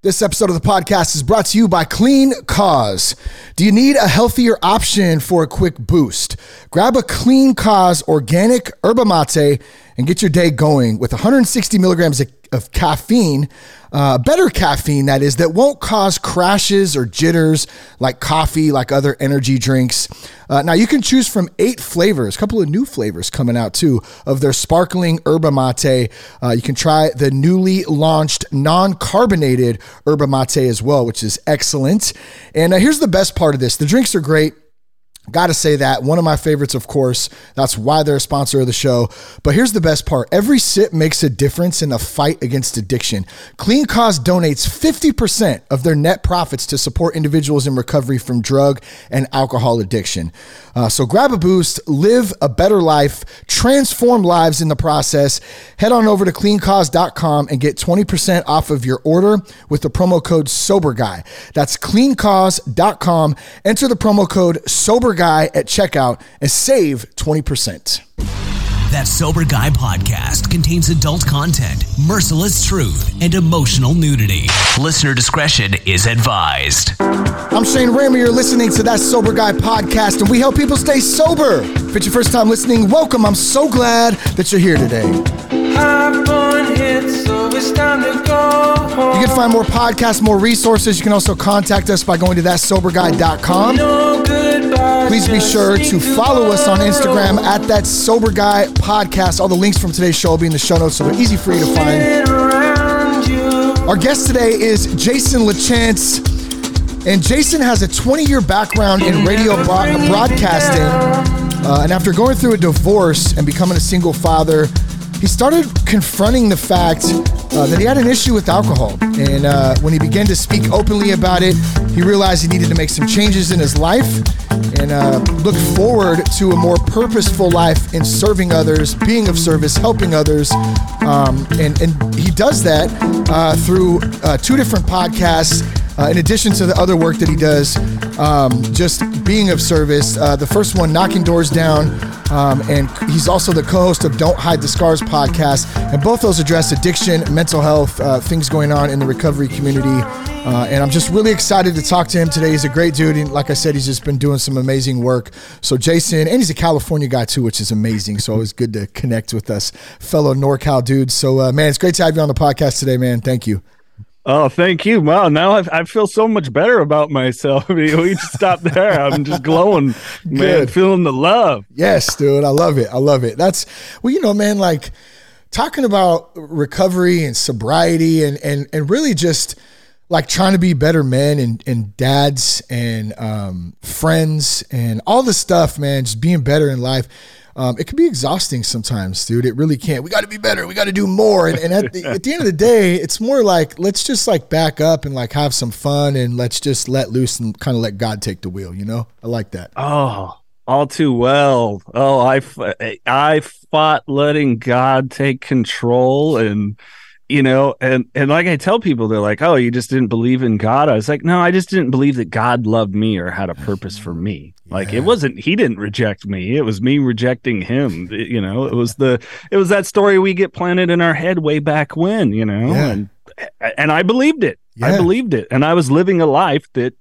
This episode of the podcast is brought to you by Clean Cause. Do you need a healthier option for a quick boost? Grab a Clean Cause organic yerba mate and get your day going with 160 milligrams of, of caffeine, uh, better caffeine that is, that won't cause crashes or jitters like coffee, like other energy drinks. Uh, now you can choose from eight flavors, a couple of new flavors coming out too of their sparkling yerba mate. Uh, you can try the newly launched non-carbonated yerba mate as well, which is excellent. And uh, here's the best part of this: the drinks are great. Got to say that. One of my favorites, of course. That's why they're a sponsor of the show. But here's the best part every sip makes a difference in the fight against addiction. Clean Cause donates 50% of their net profits to support individuals in recovery from drug and alcohol addiction. Uh, so grab a boost, live a better life, transform lives in the process. Head on over to cleancause.com and get 20% off of your order with the promo code SOBERGUY. That's cleancause.com. Enter the promo code SOBERGUY Guy at checkout and save 20%. That Sober Guy podcast contains adult content, merciless truth, and emotional nudity. Listener discretion is advised. I'm Shane Ramey. You're listening to That Sober Guy podcast, and we help people stay sober. If it's your first time listening, welcome. I'm so glad that you're here today. You can find more podcasts, more resources. You can also contact us by going to thatsoberguy.com. Please be sure to follow us on Instagram at that sober guy podcast. All the links from today's show will be in the show notes, so they're easy for you to find. Our guest today is Jason LaChance. And Jason has a 20 year background in radio broadcasting. Uh, and after going through a divorce and becoming a single father, he started confronting the fact uh, that he had an issue with alcohol. And uh, when he began to speak openly about it, he realized he needed to make some changes in his life and uh, look forward to a more purposeful life in serving others, being of service, helping others. Um, and, and he does that uh, through uh, two different podcasts. Uh, in addition to the other work that he does, um, just being of service. Uh, the first one, Knocking Doors Down, um, and he's also the co host of Don't Hide the Scars podcast. And both those address addiction, mental health, uh, things going on in the recovery community. Uh, and I'm just really excited to talk to him today. He's a great dude. And like I said, he's just been doing some amazing work. So, Jason, and he's a California guy too, which is amazing. So, always good to connect with us, fellow NorCal dudes. So, uh, man, it's great to have you on the podcast today, man. Thank you. Oh, thank you. Wow. Now I, I feel so much better about myself. we just stopped there. I'm just glowing, man, Good. feeling the love. Yes, dude. I love it. I love it. That's, well, you know, man, like talking about recovery and sobriety and, and, and really just like trying to be better men and, and dads and um, friends and all the stuff, man, just being better in life um, it can be exhausting sometimes, dude. It really can't. We got to be better. We got to do more. And, and at, the, at the end of the day, it's more like let's just like back up and like have some fun and let's just let loose and kind of let God take the wheel. You know, I like that. Oh, all too well. Oh, I I fought letting God take control and you know and and like i tell people they're like oh you just didn't believe in god? I was like no i just didn't believe that god loved me or had a purpose for me. Yeah. like it wasn't he didn't reject me. It was me rejecting him. It, you know it was the it was that story we get planted in our head way back when you know yeah. and and i believed it. Yeah. i believed it. And i was living a life that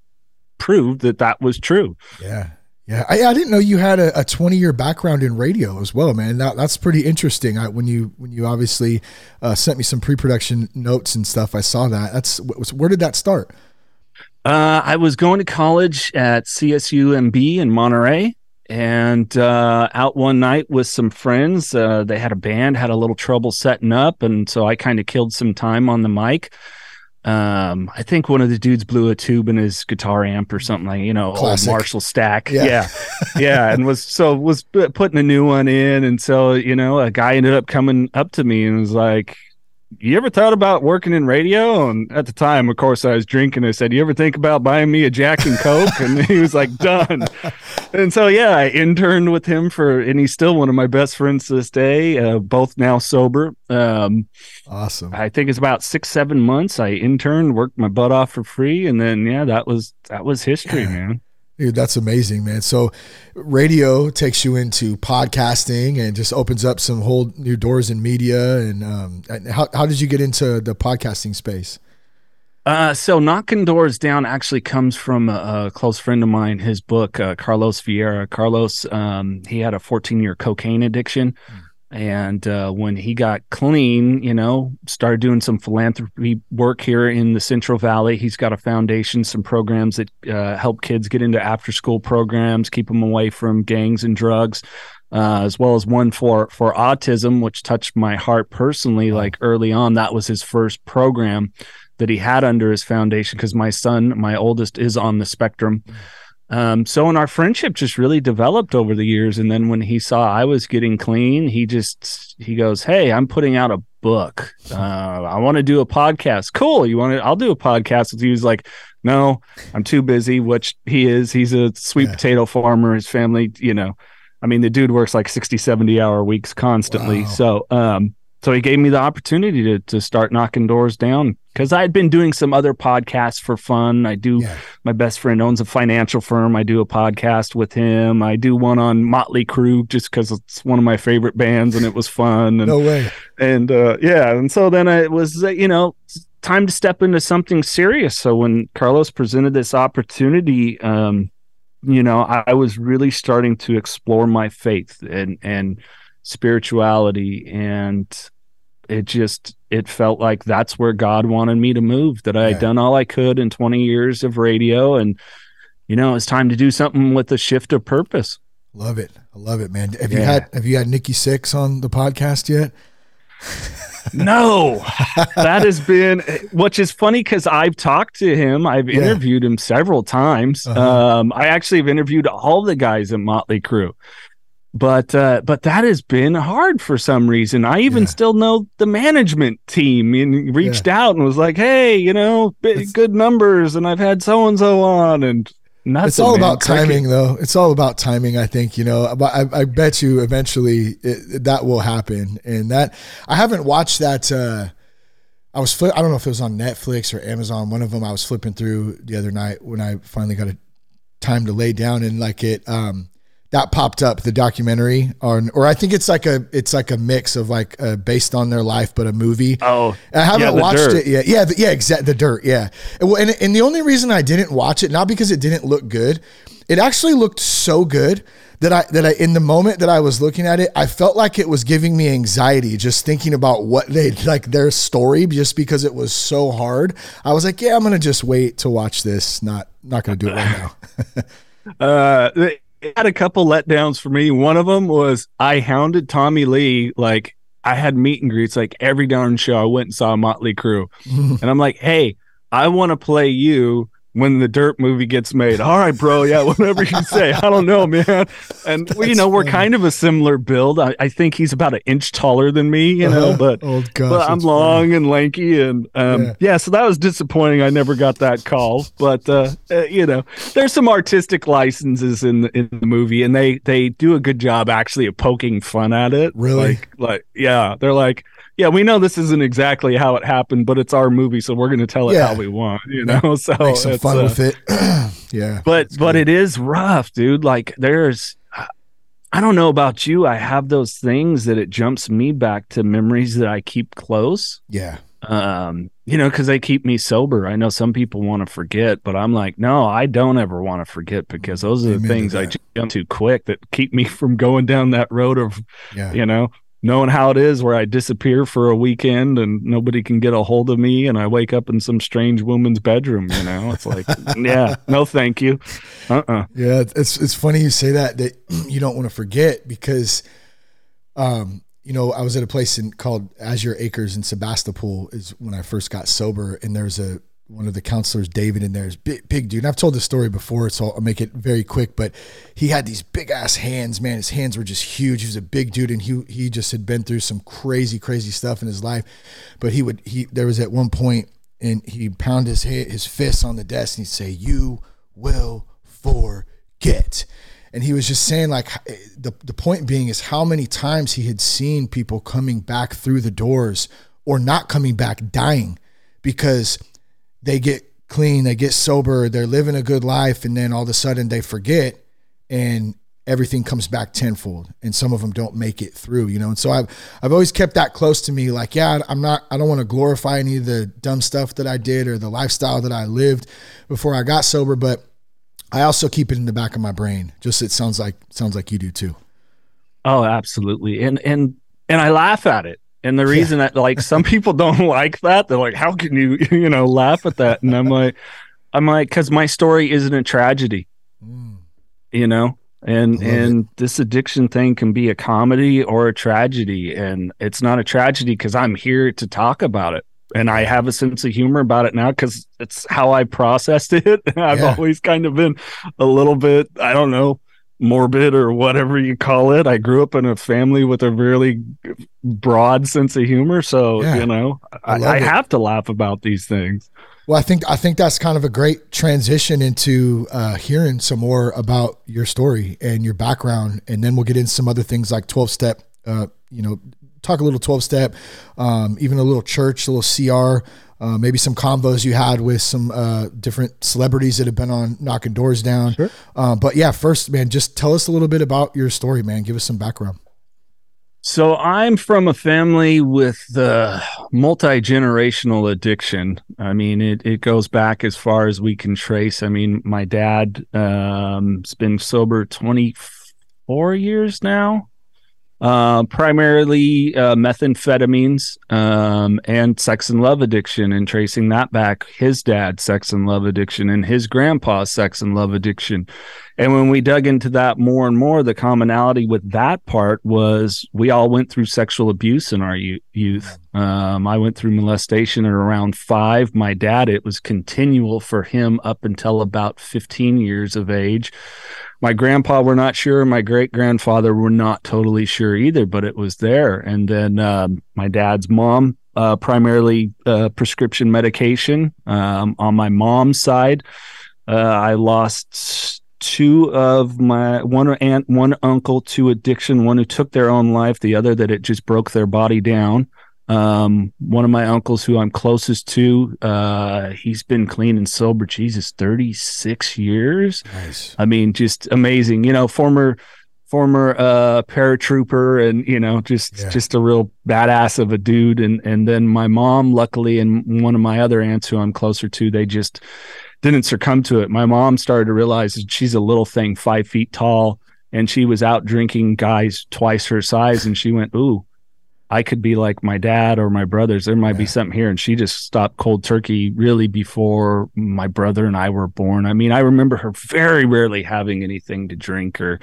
proved that that was true. Yeah yeah, I, I didn't know you had a, a 20 year background in radio as well, man. That, that's pretty interesting. I, when you when you obviously uh, sent me some pre production notes and stuff, I saw that. That's where did that start? Uh, I was going to college at CSUMB in Monterey, and uh, out one night with some friends. Uh, they had a band, had a little trouble setting up, and so I kind of killed some time on the mic. Um, I think one of the dudes blew a tube in his guitar amp or something like you know, Classic. old Marshall stack. Yeah. yeah, yeah, and was so was putting a new one in, and so you know, a guy ended up coming up to me and was like, you ever thought about working in radio? And at the time, of course, I was drinking. I said, you ever think about buying me a Jack and Coke? and he was like, done. and so, yeah, I interned with him for, and he's still one of my best friends to this day, uh, both now sober. Um, awesome. I think it's about six, seven months. I interned, worked my butt off for free. And then, yeah, that was, that was history, yeah. man. Dude, that's amazing, man. So, radio takes you into podcasting and just opens up some whole new doors in media. And um, how how did you get into the podcasting space? Uh, so knocking doors down actually comes from a, a close friend of mine. His book, uh, Carlos Vieira. Carlos, um, he had a 14 year cocaine addiction. Mm. And uh, when he got clean, you know, started doing some philanthropy work here in the Central Valley. He's got a foundation, some programs that uh, help kids get into after school programs, keep them away from gangs and drugs. Uh, as well as one for for autism, which touched my heart personally. Like early on, that was his first program that he had under his foundation because my son, my oldest, is on the spectrum. Um, so, and our friendship just really developed over the years. And then when he saw I was getting clean, he just he goes, "Hey, I'm putting out a book. Uh, I want to do a podcast. Cool. You want to? I'll do a podcast with you." He's like, "No, I'm too busy." Which he is. He's a sweet yeah. potato farmer. His family, you know, I mean, the dude works like 60, 70 hour weeks constantly. Wow. So, um, so he gave me the opportunity to to start knocking doors down because I had been doing some other podcasts for fun. I do. Yeah. My best friend owns a financial firm. I do a podcast with him. I do one on Motley Crue just because it's one of my favorite bands and it was fun. And, no way. And uh, yeah, and so then it was uh, you know time to step into something serious. So when Carlos presented this opportunity, um, you know, I, I was really starting to explore my faith and and spirituality and it just it felt like that's where God wanted me to move. That I had done all I could in 20 years of radio, and you know it's time to do something with a shift of purpose. Love it, I love it, man. Have yeah. you had Have you had Nikki Sixx on the podcast yet? no, that has been which is funny because I've talked to him. I've yeah. interviewed him several times. Uh-huh. Um, I actually have interviewed all the guys in Motley Crue but uh, but that has been hard for some reason. I even yeah. still know the management team and reached yeah. out and was like, "Hey, you know, big, good numbers, and I've had so and so on." And nothing, it's all man. about timing, though. It's all about timing. I think you know. But I, I bet you eventually it, that will happen. And that I haven't watched that. Uh, I was flip, I don't know if it was on Netflix or Amazon. One of them I was flipping through the other night when I finally got a time to lay down and like it. Um, that popped up the documentary on or I think it's like a it's like a mix of like uh, based on their life but a movie. Oh, I haven't yeah, watched dirt. it yet. Yeah, the, yeah, exactly. The dirt. Yeah, and, and the only reason I didn't watch it not because it didn't look good, it actually looked so good that I that I in the moment that I was looking at it, I felt like it was giving me anxiety just thinking about what they like their story just because it was so hard. I was like, yeah, I'm gonna just wait to watch this. Not not gonna do it right now. uh had a couple letdowns for me. One of them was I hounded Tommy Lee like I had meet and greets like every darn show. I went and saw Motley Crue, and I'm like, hey, I want to play you when the dirt movie gets made. All right, bro. Yeah, whatever you say. I don't know, man. And you know, we're kind of a similar build. I, I, think he's about an inch taller than me, you know, uh, but, oh, gosh, but I'm long funny. and lanky. And um, yeah. yeah. so that was disappointing. I never got that call. But, uh, uh, you know, there's some artistic licenses in the, in the movie, and they, they do a good job actually of poking fun at it. Really? Like, like yeah, they're like, yeah, we know this isn't exactly how it happened, but it's our movie, so we're going to tell it yeah. how we want, you know. So make some fun uh, with it. yeah, but but it is rough, dude. Like there's, I don't know about you. I have those things that it jumps me back to memories that I keep close. Yeah. Um, you know, because they keep me sober. I know some people want to forget, but I'm like, no, I don't ever want to forget because those are the Amen things I jump too quick that keep me from going down that road of, yeah. you know, knowing how it is where I disappear for a weekend and nobody can get a hold of me and I wake up in some strange woman's bedroom, you know. It's like, yeah, no thank you. Uh-uh. Yeah, it's it's funny you say that that you don't want to forget because um you know, I was at a place in called Azure Acres in Sebastopol is when I first got sober and there's a one of the counselors, David, in there is big, big dude. And I've told this story before, so I'll make it very quick. But he had these big ass hands, man. His hands were just huge. He was a big dude, and he he just had been through some crazy, crazy stuff in his life. But he would he there was at one point, and he pound his head, his fists on the desk, and he'd say, "You will forget." And he was just saying, like, the the point being is how many times he had seen people coming back through the doors or not coming back, dying because they get clean, they get sober, they're living a good life, and then all of a sudden they forget. And everything comes back tenfold and some of them don't make it through, you know? And so I've, I've always kept that close to me. Like, yeah, I'm not, I don't want to glorify any of the dumb stuff that I did or the lifestyle that I lived before I got sober, but I also keep it in the back of my brain. Just, it sounds like, sounds like you do too. Oh, absolutely. And, and, and I laugh at it. And the reason yeah. that like some people don't like that, they're like, how can you, you know, laugh at that? And I'm like, I'm like, cause my story isn't a tragedy, mm. you know? and and it. this addiction thing can be a comedy or a tragedy and it's not a tragedy because i'm here to talk about it and i have a sense of humor about it now because it's how i processed it i've yeah. always kind of been a little bit i don't know morbid or whatever you call it i grew up in a family with a really broad sense of humor so yeah. you know I, I have to laugh about these things well, I think I think that's kind of a great transition into uh, hearing some more about your story and your background, and then we'll get into some other things like twelve step. Uh, you know, talk a little twelve step, um, even a little church, a little CR, uh, maybe some combos you had with some uh, different celebrities that have been on knocking doors down. Sure. Uh, but yeah, first, man, just tell us a little bit about your story, man. Give us some background. So I'm from a family with the multi generational addiction. I mean, it, it goes back as far as we can trace. I mean, my dad um, has been sober 24 years now uh, primarily uh, methamphetamines um, and sex and love addiction, and tracing that back, his dad's sex and love addiction and his grandpa's sex and love addiction. And when we dug into that more and more, the commonality with that part was we all went through sexual abuse in our youth. Um, I went through molestation at around five. My dad, it was continual for him up until about 15 years of age my grandpa we're not sure my great grandfather we're not totally sure either but it was there and then um, my dad's mom uh, primarily uh, prescription medication um, on my mom's side uh, i lost two of my one aunt one uncle to addiction one who took their own life the other that it just broke their body down um, one of my uncles who I'm closest to, uh, he's been clean and sober, Jesus, 36 years. Nice. I mean, just amazing. You know, former former uh paratrooper and you know just yeah. just a real badass of a dude and and then my mom luckily and one of my other aunts who I'm closer to they just didn't succumb to it my mom started to realize that she's a little thing five feet tall and she was out drinking guys twice her size and she went ooh I could be like my dad or my brothers. There might yeah. be something here. And she just stopped cold turkey really before my brother and I were born. I mean, I remember her very rarely having anything to drink or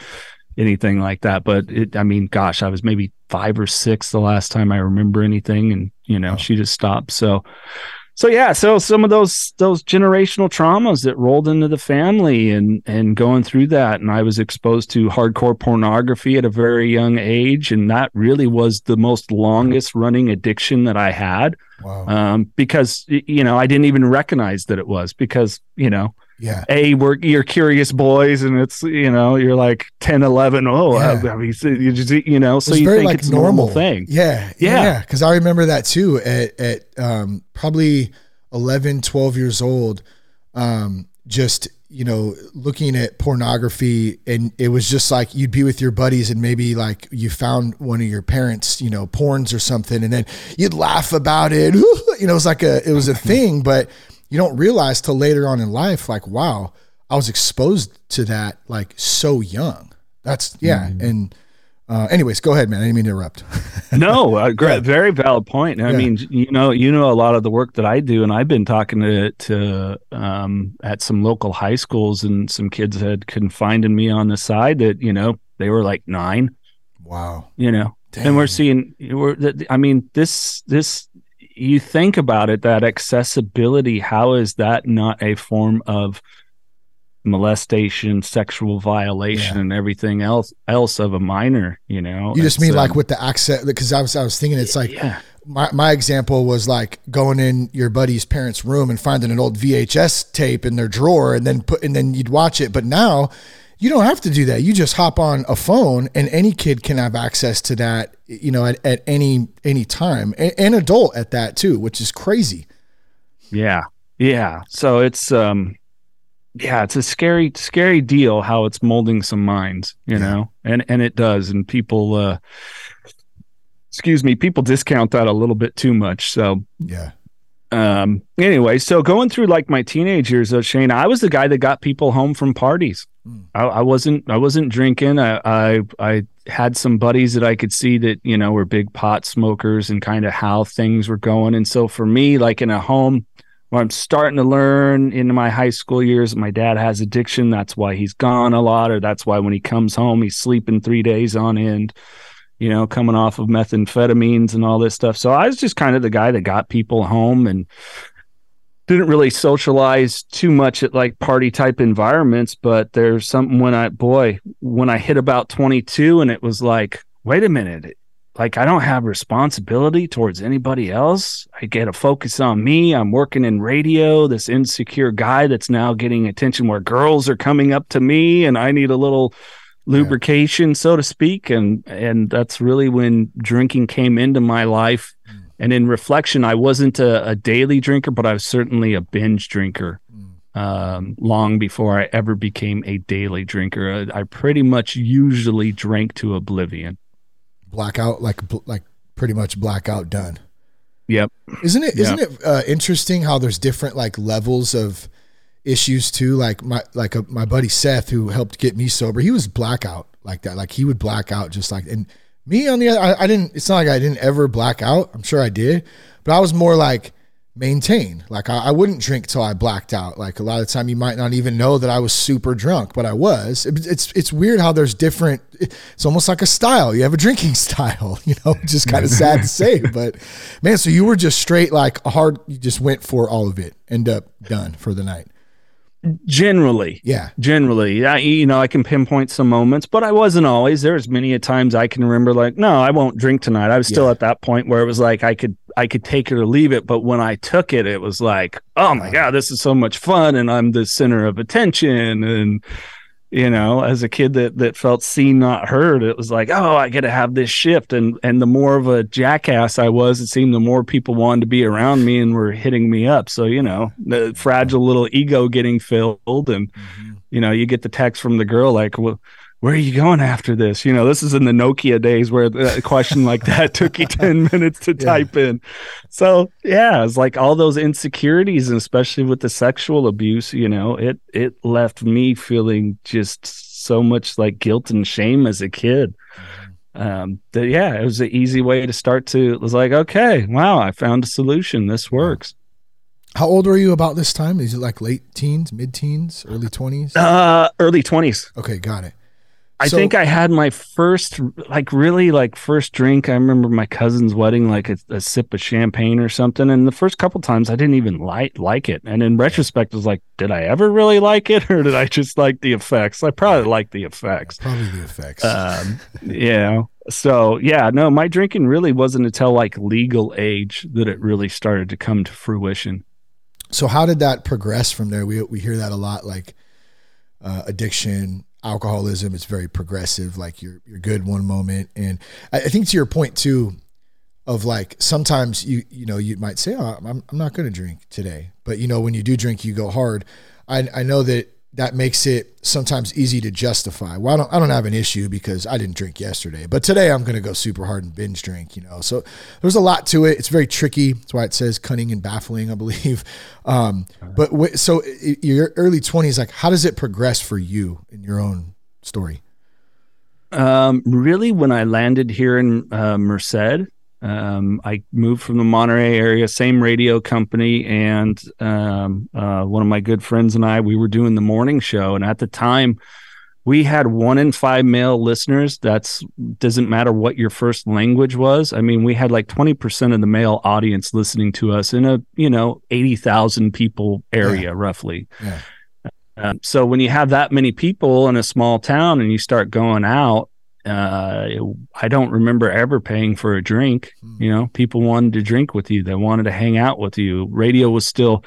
anything like that. But it, I mean, gosh, I was maybe five or six the last time I remember anything. And, you know, oh. she just stopped. So, so yeah so some of those those generational traumas that rolled into the family and and going through that and i was exposed to hardcore pornography at a very young age and that really was the most longest running addiction that i had wow. um, because you know i didn't even recognize that it was because you know yeah a we're you're curious boys and it's you know you're like 10 11 oh yeah. I, mean you just you know so you think like it's normal. normal thing yeah yeah because yeah. i remember that too at at um, probably 11 12 years old um, just you know looking at pornography and it was just like you'd be with your buddies and maybe like you found one of your parents you know porns or something and then you'd laugh about it you know it was like a it was a thing but you don't realize till later on in life, like, wow, I was exposed to that like so young. That's yeah. Mm-hmm. And uh, anyways, go ahead, man. I didn't mean to interrupt. no, uh, great, very valid point. I yeah. mean, you know, you know a lot of the work that I do, and I've been talking to to um, at some local high schools, and some kids had confided in me on the side that you know they were like nine. Wow. You know, and we're seeing we're. I mean, this this you think about it, that accessibility, how is that not a form of molestation, sexual violation, yeah. and everything else else of a minor? You know, you just mean um, like with the access because I was I was thinking it's like. Yeah. My, my example was like going in your buddy's parents' room and finding an old VHS tape in their drawer and then put and then you'd watch it. But now you don't have to do that. You just hop on a phone and any kid can have access to that, you know, at, at any any time. And an adult at that too, which is crazy. Yeah. Yeah. So it's um yeah, it's a scary, scary deal how it's molding some minds, you yeah. know, and and it does, and people, uh, excuse me, people discount that a little bit too much. So yeah. Um. Anyway, so going through like my teenage years, though, Shane, I was the guy that got people home from parties. I, I, wasn't. I wasn't drinking. I, I I had some buddies that I could see that you know were big pot smokers and kind of how things were going. And so for me, like in a home where I'm starting to learn in my high school years my dad has addiction. That's why he's gone a lot, or that's why when he comes home, he's sleeping three days on end, you know, coming off of methamphetamines and all this stuff. So I was just kind of the guy that got people home and didn't really socialize too much at like party type environments. But there's something when I, boy, when I hit about 22 and it was like, wait a minute, like I don't have responsibility towards anybody else. I get a focus on me. I'm working in radio, this insecure guy that's now getting attention where girls are coming up to me and I need a little lubrication, yeah. so to speak. And and that's really when drinking came into my life. Mm. And in reflection, I wasn't a, a, daily drinker, but I was certainly a binge drinker. Mm. Um, long before I ever became a daily drinker, I, I pretty much usually drank to oblivion blackout, like like pretty much blackout done. Yep. Isn't it? Isn't yep. it uh, interesting how there's different like levels of issues too? Like my like a, my buddy Seth who helped get me sober. He was blackout like that. Like he would black out just like and me on the other. I, I didn't. It's not like I didn't ever black out. I'm sure I did, but I was more like maintain. Like I, I, wouldn't drink till I blacked out. Like a lot of the time, you might not even know that I was super drunk, but I was. It, it's it's weird how there's different. It's almost like a style. You have a drinking style. You know, just kind of sad to say, but man, so you were just straight like a hard. You just went for all of it. End up done for the night. Generally, yeah. Generally, I, you know, I can pinpoint some moments, but I wasn't always. There's many a times I can remember, like, no, I won't drink tonight. I was still yeah. at that point where it was like I could, I could take it or leave it. But when I took it, it was like, oh my god, this is so much fun, and I'm the center of attention, and you know as a kid that that felt seen not heard it was like oh i get to have this shift and and the more of a jackass i was it seemed the more people wanted to be around me and were hitting me up so you know the fragile little ego getting filled and mm-hmm. you know you get the text from the girl like well where are you going after this? You know, this is in the Nokia days where a question like that took you 10 minutes to yeah. type in. So, yeah, it's like all those insecurities, and especially with the sexual abuse, you know, it it left me feeling just so much like guilt and shame as a kid. Mm-hmm. Um, that yeah, it was an easy way to start to it was like, okay, wow, I found a solution. This works. How old were you about this time? Is it like late teens, mid teens, early 20s? Uh, early 20s. Okay, got it. I so, think I had my first, like, really, like, first drink. I remember my cousin's wedding, like a, a, sip of champagne or something. And the first couple times, I didn't even like like it. And in retrospect, I was like, did I ever really like it, or did I just like the effects? I probably like the effects. Probably the effects. Um, yeah. So yeah, no, my drinking really wasn't until like legal age that it really started to come to fruition. So how did that progress from there? We we hear that a lot, like uh, addiction alcoholism. It's very progressive. Like you're you're good one moment, and I, I think to your point too, of like sometimes you you know you might say, oh, I'm I'm not going to drink today, but you know when you do drink, you go hard. I I know that that makes it sometimes easy to justify. Well, I don't, I don't have an issue because I didn't drink yesterday, but today I'm going to go super hard and binge drink, you know? So there's a lot to it. It's very tricky. That's why it says cunning and baffling, I believe. Um, but w- so your early twenties, like how does it progress for you in your own story? Um, really when I landed here in uh, Merced, um, I moved from the Monterey area, same radio company, and um, uh, one of my good friends and I, we were doing the morning show, and at the time, we had one in five male listeners. That's doesn't matter what your first language was. I mean, we had like twenty percent of the male audience listening to us in a you know eighty thousand people area, yeah. roughly. Yeah. Um, so when you have that many people in a small town and you start going out, uh, I don't remember ever paying for a drink. Mm. You know, people wanted to drink with you. They wanted to hang out with you. Radio was still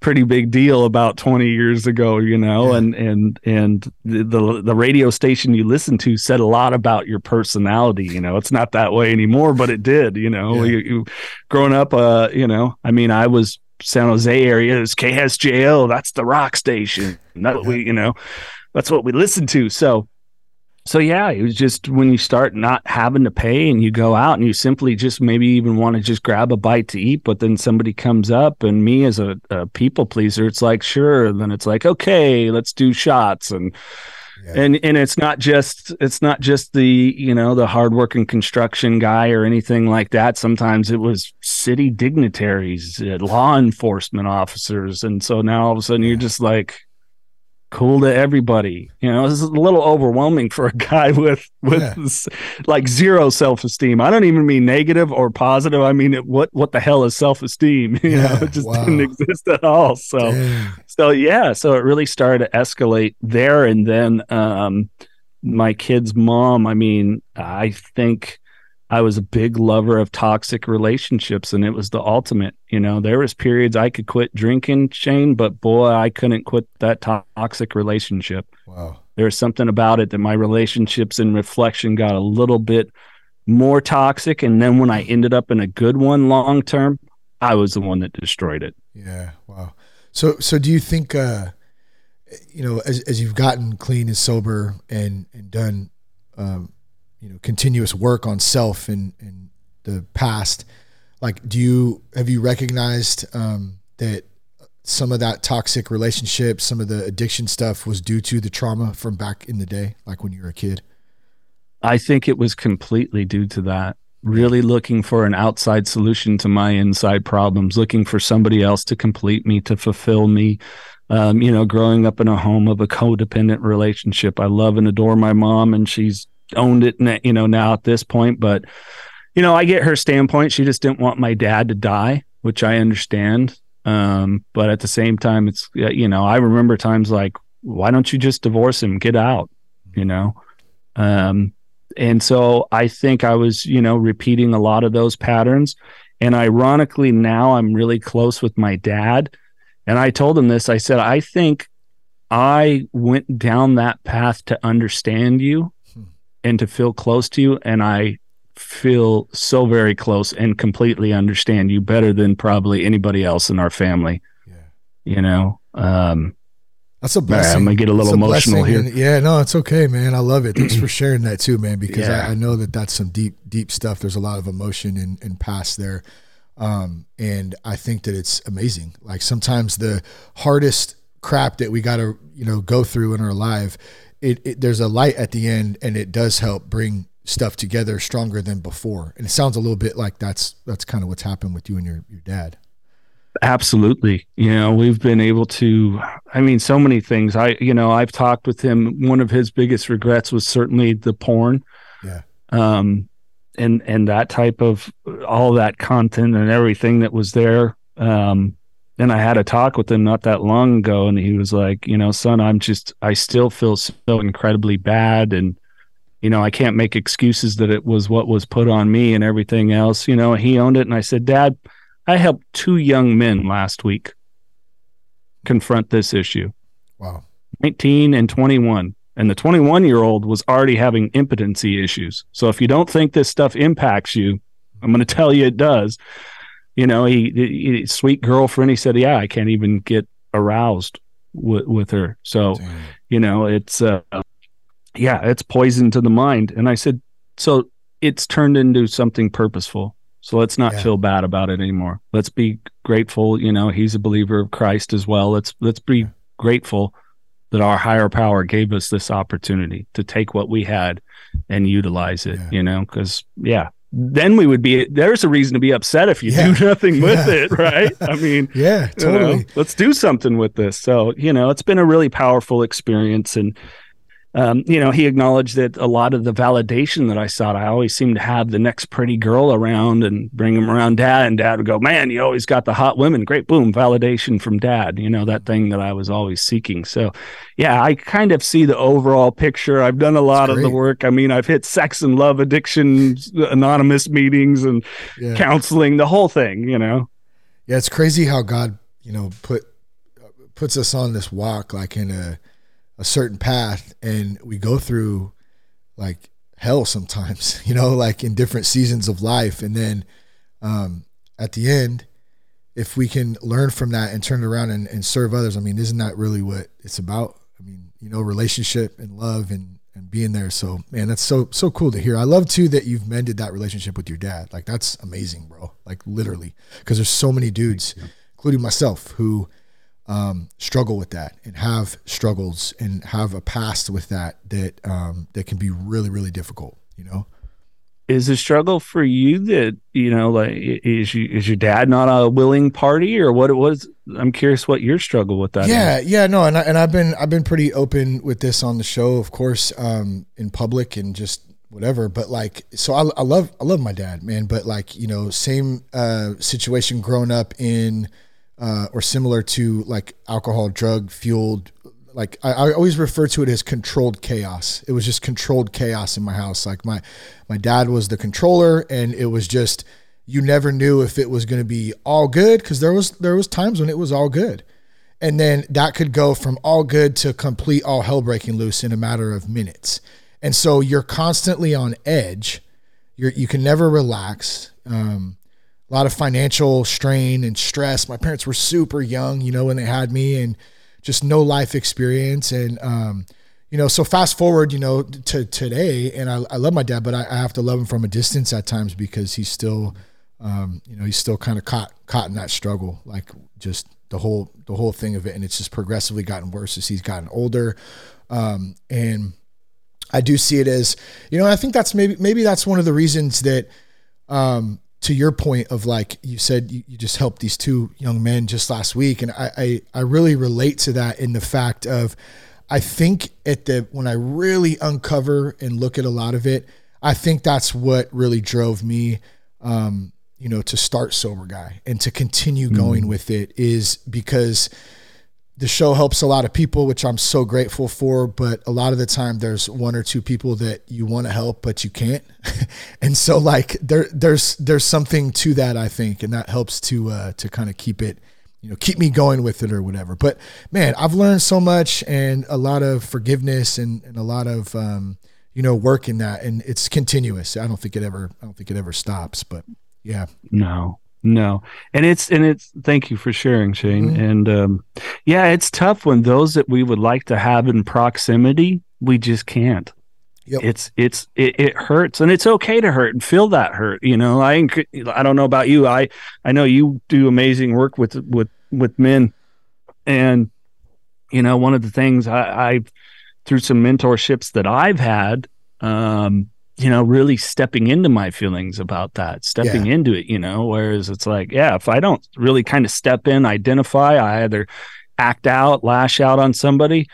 pretty big deal about 20 years ago, you know, yeah. and, and, and the, the radio station you listened to said a lot about your personality. You know, it's not that way anymore, but it did, you know, yeah. you, you growing up, uh, you know, I mean, I was San Jose area is KSJO. That's the rock station. What we, you know, that's what we listened to. So, so yeah, it was just when you start not having to pay and you go out and you simply just maybe even want to just grab a bite to eat, but then somebody comes up and me as a, a people pleaser, it's like, sure. And then it's like, okay, let's do shots. And, and and it's not just it's not just the you know the hardworking construction guy or anything like that sometimes it was city dignitaries uh, law enforcement officers and so now all of a sudden you're just like cool to everybody. You know, this is a little overwhelming for a guy with with yeah. like zero self esteem. I don't even mean negative or positive. I mean, it, what what the hell is self esteem? You yeah, know, it just wow. didn't exist at all. So, Damn. so yeah, so it really started to escalate there, and then um, my kid's mom. I mean, I think I was a big lover of toxic relationships and it was the ultimate. You know, there was periods I could quit drinking, Shane, but boy, I couldn't quit that toxic relationship. Wow. There was something about it that my relationships in reflection got a little bit more toxic. And then when I ended up in a good one long term, I was the one that destroyed it. Yeah. Wow. So, so do you think, uh, you know, as, as you've gotten clean and sober and, and done, um, you know continuous work on self in in the past like do you have you recognized um, that some of that toxic relationship some of the addiction stuff was due to the trauma from back in the day like when you were a kid? I think it was completely due to that. Really looking for an outside solution to my inside problems looking for somebody else to complete me to fulfill me. Um, you know growing up in a home of a codependent relationship i love and adore my mom and she's owned it, you know, now at this point. But, you know, I get her standpoint. She just didn't want my dad to die, which I understand. Um, but at the same time, it's, you know, I remember times like, why don't you just divorce him? Get out, you know? Um, and so I think I was, you know, repeating a lot of those patterns. And ironically, now I'm really close with my dad. And I told him this I said, I think I went down that path to understand you and to feel close to you. And I feel so very close and completely understand you better than probably anybody else in our family. Yeah. You know, um, that's a blessing. I'm gonna get a little a emotional here. Yeah, no, it's okay, man. I love it. Thanks for sharing that too, man. Because yeah. I, I, know that that's some deep, deep stuff. There's a lot of emotion and, and past there, um, and I think that it's amazing. Like sometimes the hardest crap that we got to you know go through in our life it, it, there's a light at the end and it does help bring stuff together stronger than before. And it sounds a little bit like that's that's kind of what's happened with you and your your dad. Absolutely. You know, we've been able to I mean so many things. I you know, I've talked with him one of his biggest regrets was certainly the porn. Yeah. Um and and that type of all that content and everything that was there um and I had a talk with him not that long ago, and he was like, you know, son, I'm just, I still feel so incredibly bad, and you know, I can't make excuses that it was what was put on me and everything else. You know, he owned it, and I said, Dad, I helped two young men last week confront this issue. Wow, 19 and 21. And the 21 year old was already having impotency issues. So if you don't think this stuff impacts you, I'm going to tell you it does you know, he, he, sweet girlfriend. He said, "Yeah, I can't even get aroused with with her." So, Damn. you know, it's uh, yeah, it's poison to the mind. And I said, so it's turned into something purposeful. So let's not yeah. feel bad about it anymore. Let's be grateful. You know, he's a believer of Christ as well. Let's let's be yeah. grateful that our higher power gave us this opportunity to take what we had and utilize it. Yeah. You know, because yeah, then we would be there's a reason to be upset if you yeah. do nothing with yeah. it right i mean yeah totally you know, let's do something with this so you know it's been a really powerful experience and um, you know, he acknowledged that a lot of the validation that I sought, I always seemed to have the next pretty girl around and bring him around dad, and dad would go, Man, you always got the hot women. Great, boom, validation from dad, you know, that thing that I was always seeking. So, yeah, I kind of see the overall picture. I've done a lot of the work. I mean, I've hit sex and love addiction, anonymous meetings, and yeah. counseling, the whole thing, you know. Yeah, it's crazy how God, you know, put puts us on this walk like in a a certain path and we go through like hell sometimes, you know, like in different seasons of life. And then um, at the end, if we can learn from that and turn it around and, and serve others, I mean, isn't that really what it's about? I mean, you know, relationship and love and and being there. So man, that's so so cool to hear. I love too that you've mended that relationship with your dad. Like that's amazing, bro. Like literally, because there's so many dudes, including myself, who um, struggle with that and have struggles and have a past with that that um, that can be really really difficult. You know is a struggle for you that you know like is you is your dad not a willing party or what it was i'm curious what your struggle with that yeah is. yeah no and, I, and i've been i've been pretty open with this on the show of course um in public and just whatever but like so I, I love i love my dad man but like you know same uh situation growing up in uh or similar to like alcohol drug fueled like I, I, always refer to it as controlled chaos. It was just controlled chaos in my house. Like my my dad was the controller, and it was just you never knew if it was going to be all good because there was there was times when it was all good, and then that could go from all good to complete all hell breaking loose in a matter of minutes. And so you're constantly on edge. You're you can never relax. Um, a lot of financial strain and stress. My parents were super young, you know, when they had me, and just no life experience. And, um, you know, so fast forward, you know, to today, and I, I love my dad, but I, I, have to love him from a distance at times because he's still, um, you know, he's still kind of caught caught in that struggle, like just the whole the whole thing of it, and it's just progressively gotten worse as he's gotten older, um, and I do see it as, you know, I think that's maybe maybe that's one of the reasons that, um, to your point of like you said you, you, just helped these two young men just last week and I, I, I really relate to that in the fact of i think at the when i really uncover and look at a lot of it i think that's what really drove me um, you know to start sober guy and to continue going mm. with it is because the show helps a lot of people, which I'm so grateful for. But a lot of the time, there's one or two people that you want to help, but you can't. and so, like there, there's there's something to that, I think, and that helps to uh, to kind of keep it, you know, keep me going with it or whatever. But man, I've learned so much and a lot of forgiveness and, and a lot of um, you know work in that, and it's continuous. I don't think it ever I don't think it ever stops. But yeah, no, no, and it's and it's. Thank you for sharing, Shane. Mm-hmm. And um, yeah, it's tough when those that we would like to have in proximity, we just can't. Yep. It's it's it, it hurts, and it's okay to hurt and feel that hurt. You know, I I don't know about you. I I know you do amazing work with with with men, and you know, one of the things I, I've through some mentorships that I've had, um, you know, really stepping into my feelings about that, stepping yeah. into it, you know, whereas it's like, yeah, if I don't really kind of step in, identify, I either act out, lash out on somebody,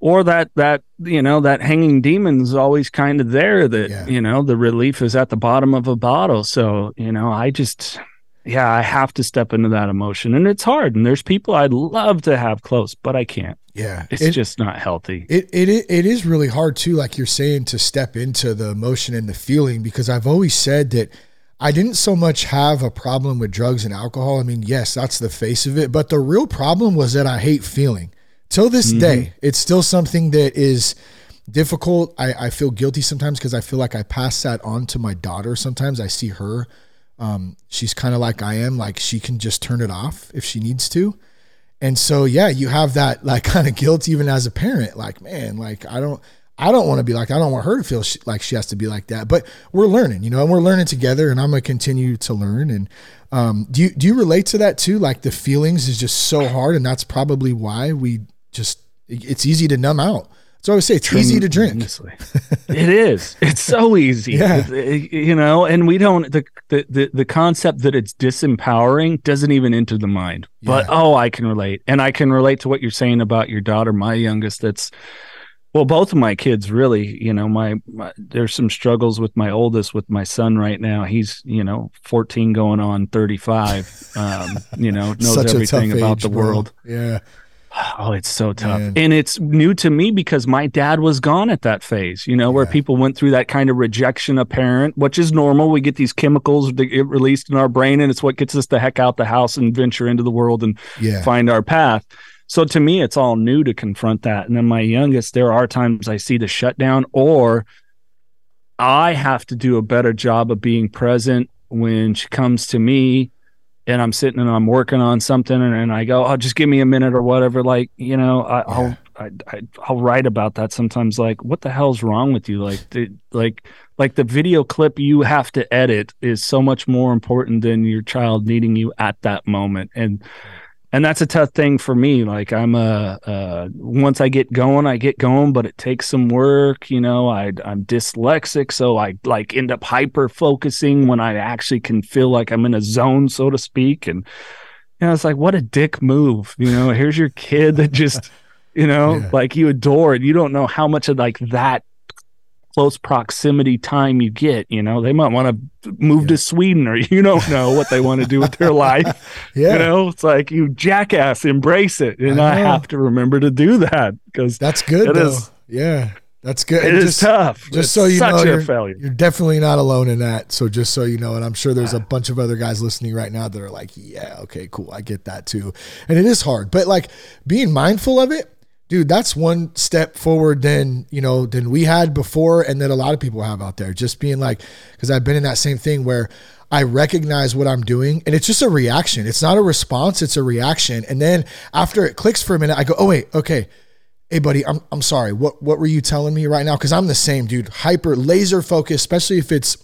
or that that you know that hanging demon's always kind of there that yeah. you know the relief is at the bottom of a bottle so you know i just yeah i have to step into that emotion and it's hard and there's people i'd love to have close but i can't yeah, it's it, just not healthy. It, it it is really hard too, like you're saying, to step into the emotion and the feeling because I've always said that I didn't so much have a problem with drugs and alcohol. I mean, yes, that's the face of it, but the real problem was that I hate feeling. Till this mm-hmm. day, it's still something that is difficult. I, I feel guilty sometimes because I feel like I pass that on to my daughter. Sometimes I see her. Um, she's kind of like I am, like she can just turn it off if she needs to. And so, yeah, you have that like kind of guilt even as a parent. Like, man, like I don't, I don't want to be like, I don't want her to feel she, like she has to be like that. But we're learning, you know, and we're learning together. And I'm gonna continue to learn. And um, do you do you relate to that too? Like the feelings is just so hard, and that's probably why we just it's easy to numb out. So I always say it's easy to drink. it is. It's so easy. Yeah. You know, and we don't the, the the concept that it's disempowering doesn't even enter the mind. Yeah. But oh, I can relate. And I can relate to what you're saying about your daughter, my youngest that's well, both of my kids really, you know, my, my, there's some struggles with my oldest with my son right now. He's, you know, 14 going on 35. Um, you know, knows everything about age, the bro. world. Yeah. Oh, it's so tough. Man. And it's new to me because my dad was gone at that phase, you know, yeah. where people went through that kind of rejection of parent, which is normal. We get these chemicals that get released in our brain, and it's what gets us the heck out the house and venture into the world and yeah. find our path. So to me, it's all new to confront that. And then my youngest, there are times I see the shutdown, or I have to do a better job of being present when she comes to me and I'm sitting and I'm working on something and, and I go, oh, just give me a minute or whatever. Like, you know, I, yeah. I'll, I, I, I'll write about that sometimes. Like, what the hell's wrong with you? Like, the, like, like the video clip you have to edit is so much more important than your child needing you at that moment. And, and that's a tough thing for me. Like I'm a, uh, once I get going, I get going, but it takes some work. You know, I I'm dyslexic, so I like end up hyper focusing when I actually can feel like I'm in a zone, so to speak. And you know, it's like what a dick move. You know, here's your kid that just, you know, yeah. like you adore and You don't know how much of like that close proximity time you get. You know, they might want to move yeah. to Sweden or you don't know what they want to do with their life. yeah. You know, it's like you jackass, embrace it. And I, I have to remember to do that because that's good. It is, yeah. That's good. It just, is tough. Just it's so you know, you're, you're, definitely not alone in that. So just so you know, and I'm sure there's a bunch of other guys listening right now that are like, yeah, okay, cool, I get that too. And it is hard, but like being mindful of it dude, that's one step forward than, you know, than we had before and that a lot of people have out there. Just being like, because I've been in that same thing where I recognize what I'm doing and it's just a reaction. It's not a response, it's a reaction. And then after it clicks for a minute, I go, oh wait, okay. Hey buddy, I'm I'm sorry. What what were you telling me right now? Because I'm the same, dude. Hyper laser focused, especially if it's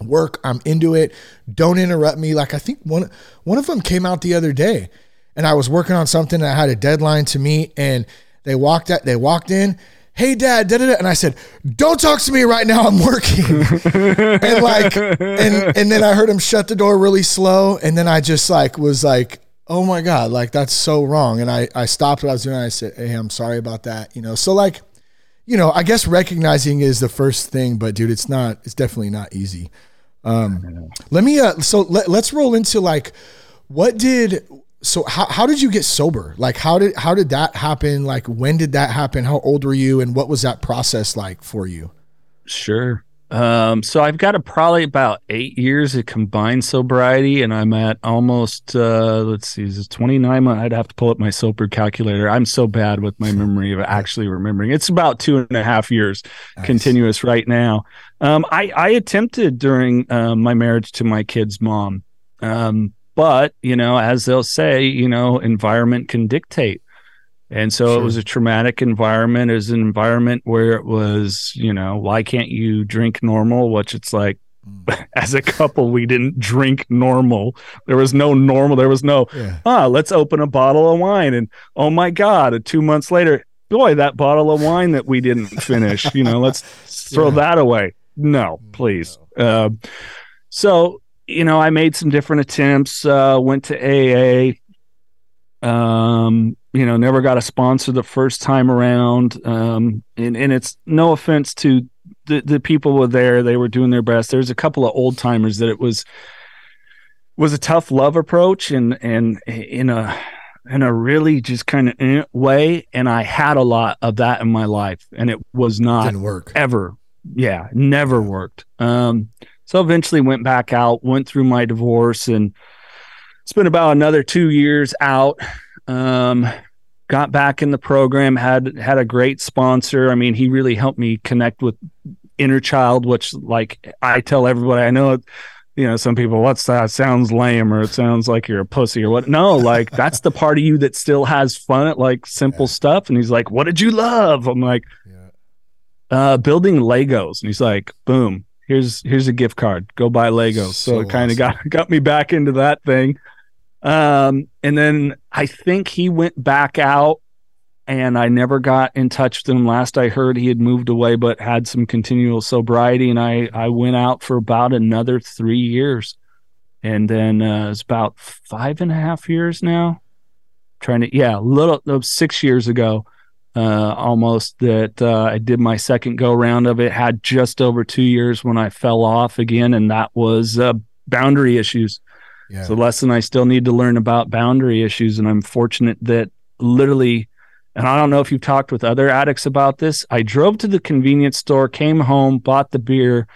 work. I'm into it. Don't interrupt me. Like I think one one of them came out the other day and I was working on something I had a deadline to meet and they walked at, they walked in. Hey dad, da, da, da. and I said, "Don't talk to me right now. I'm working." and like, and and then I heard him shut the door really slow, and then I just like was like, "Oh my god, like that's so wrong." And I I stopped what I was doing. I said, "Hey, I'm sorry about that." You know, so like, you know, I guess recognizing is the first thing, but dude, it's not. It's definitely not easy. Um, let me. Uh, so let, let's roll into like, what did so how, how did you get sober? Like how did how did that happen? Like when did that happen? How old were you? And what was that process like for you? Sure. Um, so i've got a, probably about eight years of combined sobriety and i'm at almost uh, let's see is it 29 i'd have to pull up my sober calculator. I'm so bad with my memory of actually remembering. It's about two and a half years nice. continuous right now. Um, I, I attempted during uh, my marriage to my kid's mom. Um, but, you know, as they'll say, you know, environment can dictate. And so sure. it was a traumatic environment. It was an environment where it was, you know, why can't you drink normal? Which it's like, mm. as a couple, we didn't drink normal. There was no normal. There was no, yeah. ah, let's open a bottle of wine. And oh my God, and two months later, boy, that bottle of wine that we didn't finish, you know, let's throw yeah. that away. No, mm, please. No. Uh, so you know, I made some different attempts, uh, went to AA, um, you know, never got a sponsor the first time around. Um, and, and it's no offense to the, the people were there. They were doing their best. There's a couple of old timers that it was, was a tough love approach and, and in a, in a really just kind of eh way. And I had a lot of that in my life and it was not Didn't work ever. Yeah. Never worked. Um, so eventually went back out, went through my divorce, and spent about another two years out. Um, got back in the program, had had a great sponsor. I mean, he really helped me connect with inner child, which like I tell everybody, I know you know, some people, what's that? sounds lame or it sounds like you're a pussy or what. No, like that's the part of you that still has fun at like simple yeah. stuff. And he's like, what did you love? I'm like, yeah. uh, building Legos. And he's like, boom, here's here's a gift card. Go buy Legos. So, so it kind of awesome. got got me back into that thing. Um, and then I think he went back out and I never got in touch with him. Last I heard, he had moved away, but had some continual sobriety. And I, I went out for about another three years. And then uh, it's about five and a half years now. Trying to, yeah, a little, six years ago uh, almost that uh, I did my second go round of it. Had just over two years when I fell off again, and that was uh, boundary issues. Yeah. a lesson I still need to learn about boundary issues, and I'm fortunate that literally, and I don't know if you've talked with other addicts about this. I drove to the convenience store, came home, bought the beer,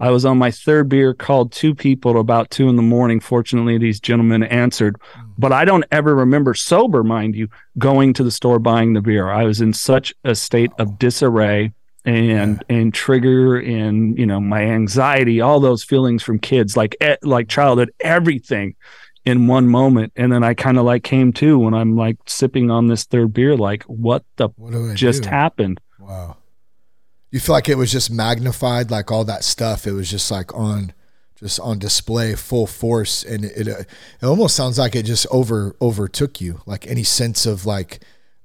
I was on my third beer, called two people about two in the morning. Fortunately, these gentlemen answered, mm. but I don't ever remember sober, mind you, going to the store buying the beer. I was in such a state of disarray and yeah. and trigger and you know my anxiety, all those feelings from kids, like like childhood, everything. in one moment and then i kind of like came to when i'm like sipping on this third beer like what the what just do? happened wow you feel like it was just magnified like all that stuff. It was just like on just on display full force. And it, it, it almost sounds like it just over overtook you. Like any sense of like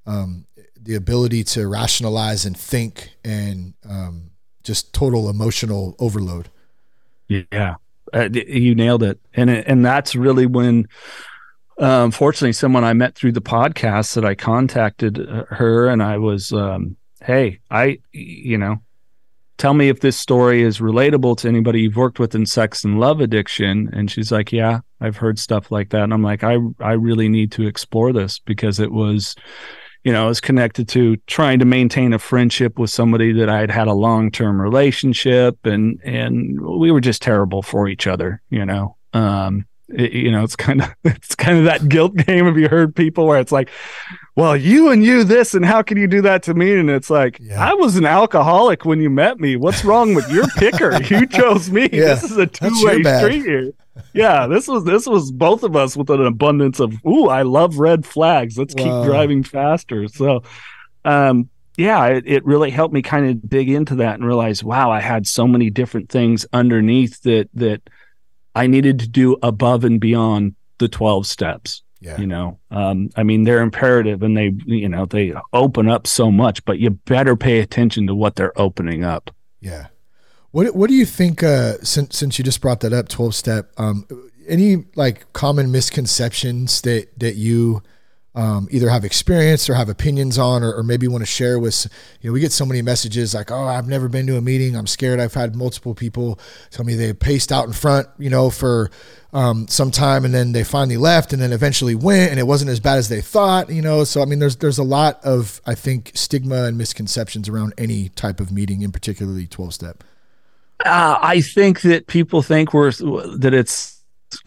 um, the ability to rationalize and think and um, just total emotional overload. Yeah. Uh, you nailed it. And and that's really when uh, unfortunately someone i met through the podcast that i contacted uh, her and i was um, hey i you know tell me if this story is relatable to anybody you've worked with in sex and love addiction and she's like yeah i've heard stuff like that and i'm like i i really need to explore this because it was you know, it was connected to trying to maintain a friendship with somebody that I had had a long term relationship, and and we were just terrible for each other. You know, um, it, you know, it's kind of it's kind of that guilt game. Have you heard people where it's like, well, you and you this, and how can you do that to me? And it's like, yeah. I was an alcoholic when you met me. What's wrong with your picker? you chose me. Yeah. This is a two way street here. Yeah, this was this was both of us with an abundance of ooh, I love red flags. Let's wow. keep driving faster. So, um, yeah, it, it really helped me kind of dig into that and realize, wow, I had so many different things underneath that that I needed to do above and beyond the 12 steps. Yeah. You know, um, I mean, they're imperative and they, you know, they open up so much, but you better pay attention to what they're opening up. Yeah. What What do you think? Uh, since since you just brought that up, twelve step. Um, any like common misconceptions that that you um, either have experience or have opinions on, or, or maybe want to share with, you know, we get so many messages like, oh, I've never been to a meeting. I'm scared. I've had multiple people tell me they paced out in front, you know, for um, some time and then they finally left and then eventually went and it wasn't as bad as they thought, you know? So, I mean, there's, there's a lot of, I think, stigma and misconceptions around any type of meeting in particularly 12 step. Uh, I think that people think we're, that it's,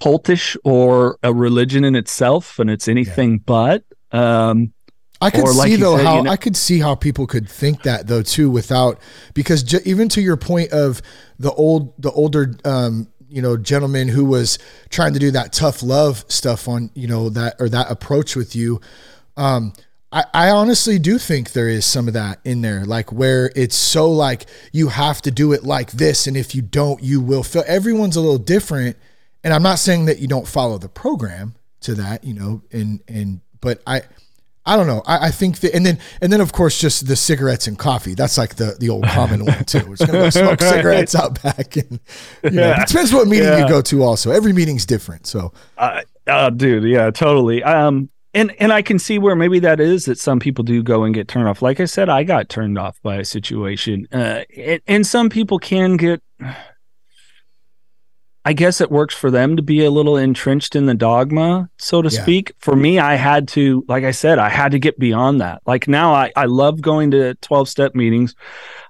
cultish or a religion in itself, and it's anything yeah. but. Um, I could see though said, how you know, I could see how people could think that though too without because ju- even to your point of the old the older um, you know gentleman who was trying to do that tough love stuff on you know that or that approach with you um, I, I honestly do think there is some of that in there like where it's so like you have to do it like this and if you don't you will feel everyone's a little different and I'm not saying that you don't follow the program to that, you know, and and but I I don't know. I, I think that, and then and then of course just the cigarettes and coffee. That's like the the old common one too. We're gonna go smoke cigarettes out back, and you know, yeah. it depends what meeting yeah. you go to. Also, every meeting's different. So, uh, uh, dude, yeah, totally. Um, and and I can see where maybe that is that some people do go and get turned off. Like I said, I got turned off by a situation, uh, and, and some people can get I guess it works for them to be a little entrenched in the dogma, so to yeah. speak. For me, I had to, like I said, I had to get beyond that. Like now, I, I love going to 12 step meetings.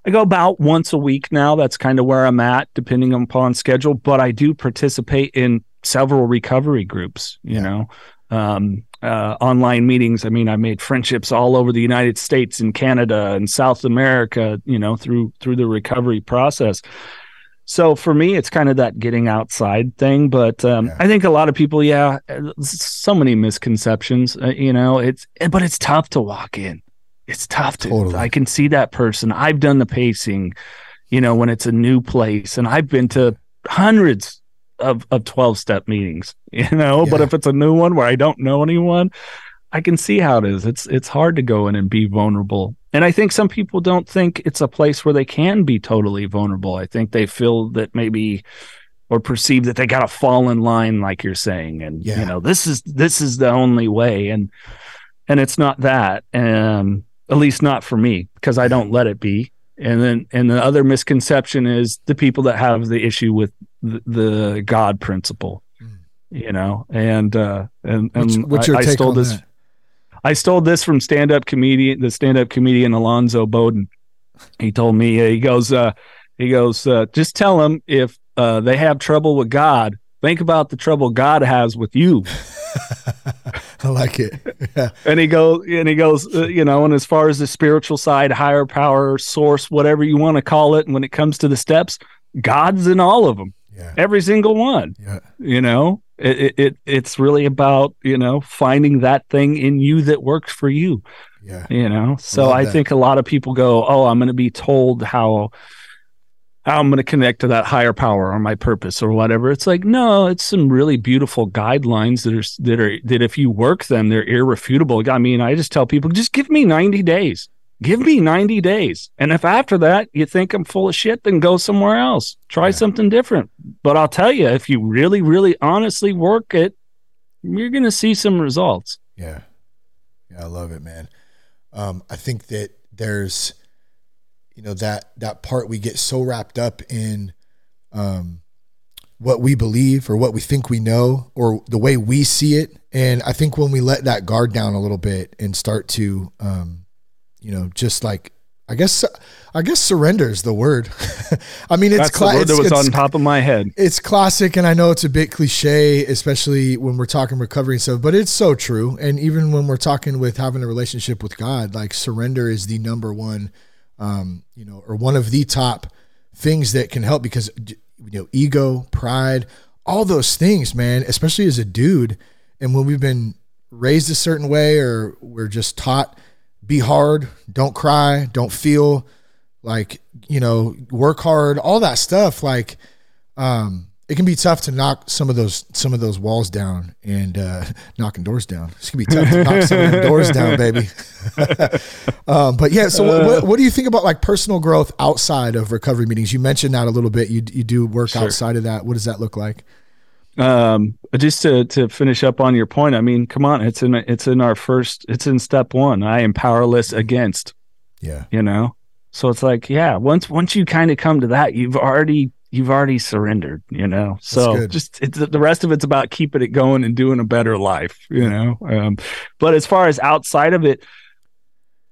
I go about once a week now. That's kind of where I'm at, depending upon schedule. But I do participate in several recovery groups, you yeah. know, um, uh, online meetings. I mean, I made friendships all over the United States and Canada and South America, you know, through through the recovery process so for me, it's kind of that getting outside thing. But um, yeah. I think a lot of people, yeah, so many misconceptions. Uh, you know, it's but it's tough to walk in. It's tough to. Totally. I can see that person. I've done the pacing. You know, when it's a new place, and I've been to hundreds of of twelve step meetings. You know, yeah. but if it's a new one where I don't know anyone, I can see how it is. It's it's hard to go in and be vulnerable. And I think some people don't think it's a place where they can be totally vulnerable. I think they feel that maybe or perceive that they got to fall in line like you're saying and yeah. you know this is this is the only way and and it's not that um at least not for me because I don't let it be. And then and the other misconception is the people that have the issue with the, the God principle. Mm. You know, and uh and and what's, what's your I, take I stole this that? I stole this from stand up comedian, the stand up comedian Alonzo Bodden. He told me, he goes, uh, he goes, uh, just tell them if uh, they have trouble with God, think about the trouble God has with you. I like it. Yeah. And he goes, and he goes, uh, you know, and as far as the spiritual side, higher power, source, whatever you want to call it, and when it comes to the steps, God's in all of them, yeah. every single one. Yeah. You know, it, it it's really about you know finding that thing in you that works for you. Yeah. You know, so I, think a lot of people go, "Oh, I'm going to be told how how I'm going to connect to that higher power or my purpose or whatever." It's like, no, it's some really beautiful guidelines that are that are that if you work them, they're irrefutable. I mean, I just tell people, just give me 90 days. Give me 90 days. And if after that you think I'm full of shit, then go somewhere else. Try yeah. something different. But I'll tell you, if you really, really honestly work it, you're going to see some results. Yeah. Yeah, I love it, man. Um, I think that there's, you know, that that part we get so wrapped up in um, what we believe or what we think we know or the way we see it. And I think when we let that guard down a little bit and start to, um, you know, just like I guess I guess surrender is the word. I mean, it's That's cla- the word that was on top of my head. It's classic, and I know it's a bit cliche, especially when we're talking recovery and stuff. But it's so true. And even when we're talking with having a relationship with God, like surrender is the number one, um, you know, or one of the top things that can help because you know, ego, pride, all those things, man. Especially as a dude, and when we've been raised a certain way, or we're just taught be hard, don't cry, don't feel like, you know, work hard, all that stuff. Like, um, it can be tough to knock some of those some of those walls down and uh, knocking doors down. It's gonna be tough to knock some of the doors down, baby. um, but yeah, so what, what, what, do you think about like personal growth outside of recovery meetings? You mentioned that a little bit. You you do work sure. outside of that. What does that look like? Um just to to finish up on your point i mean come on it's in it's in our first it's in step one. I am powerless against yeah. you know? So it's like yeah once once you kind of come to that you've already you've already surrendered you know? So just it's the rest of it's about keeping it going and doing a better life you know? Um but as far as outside of it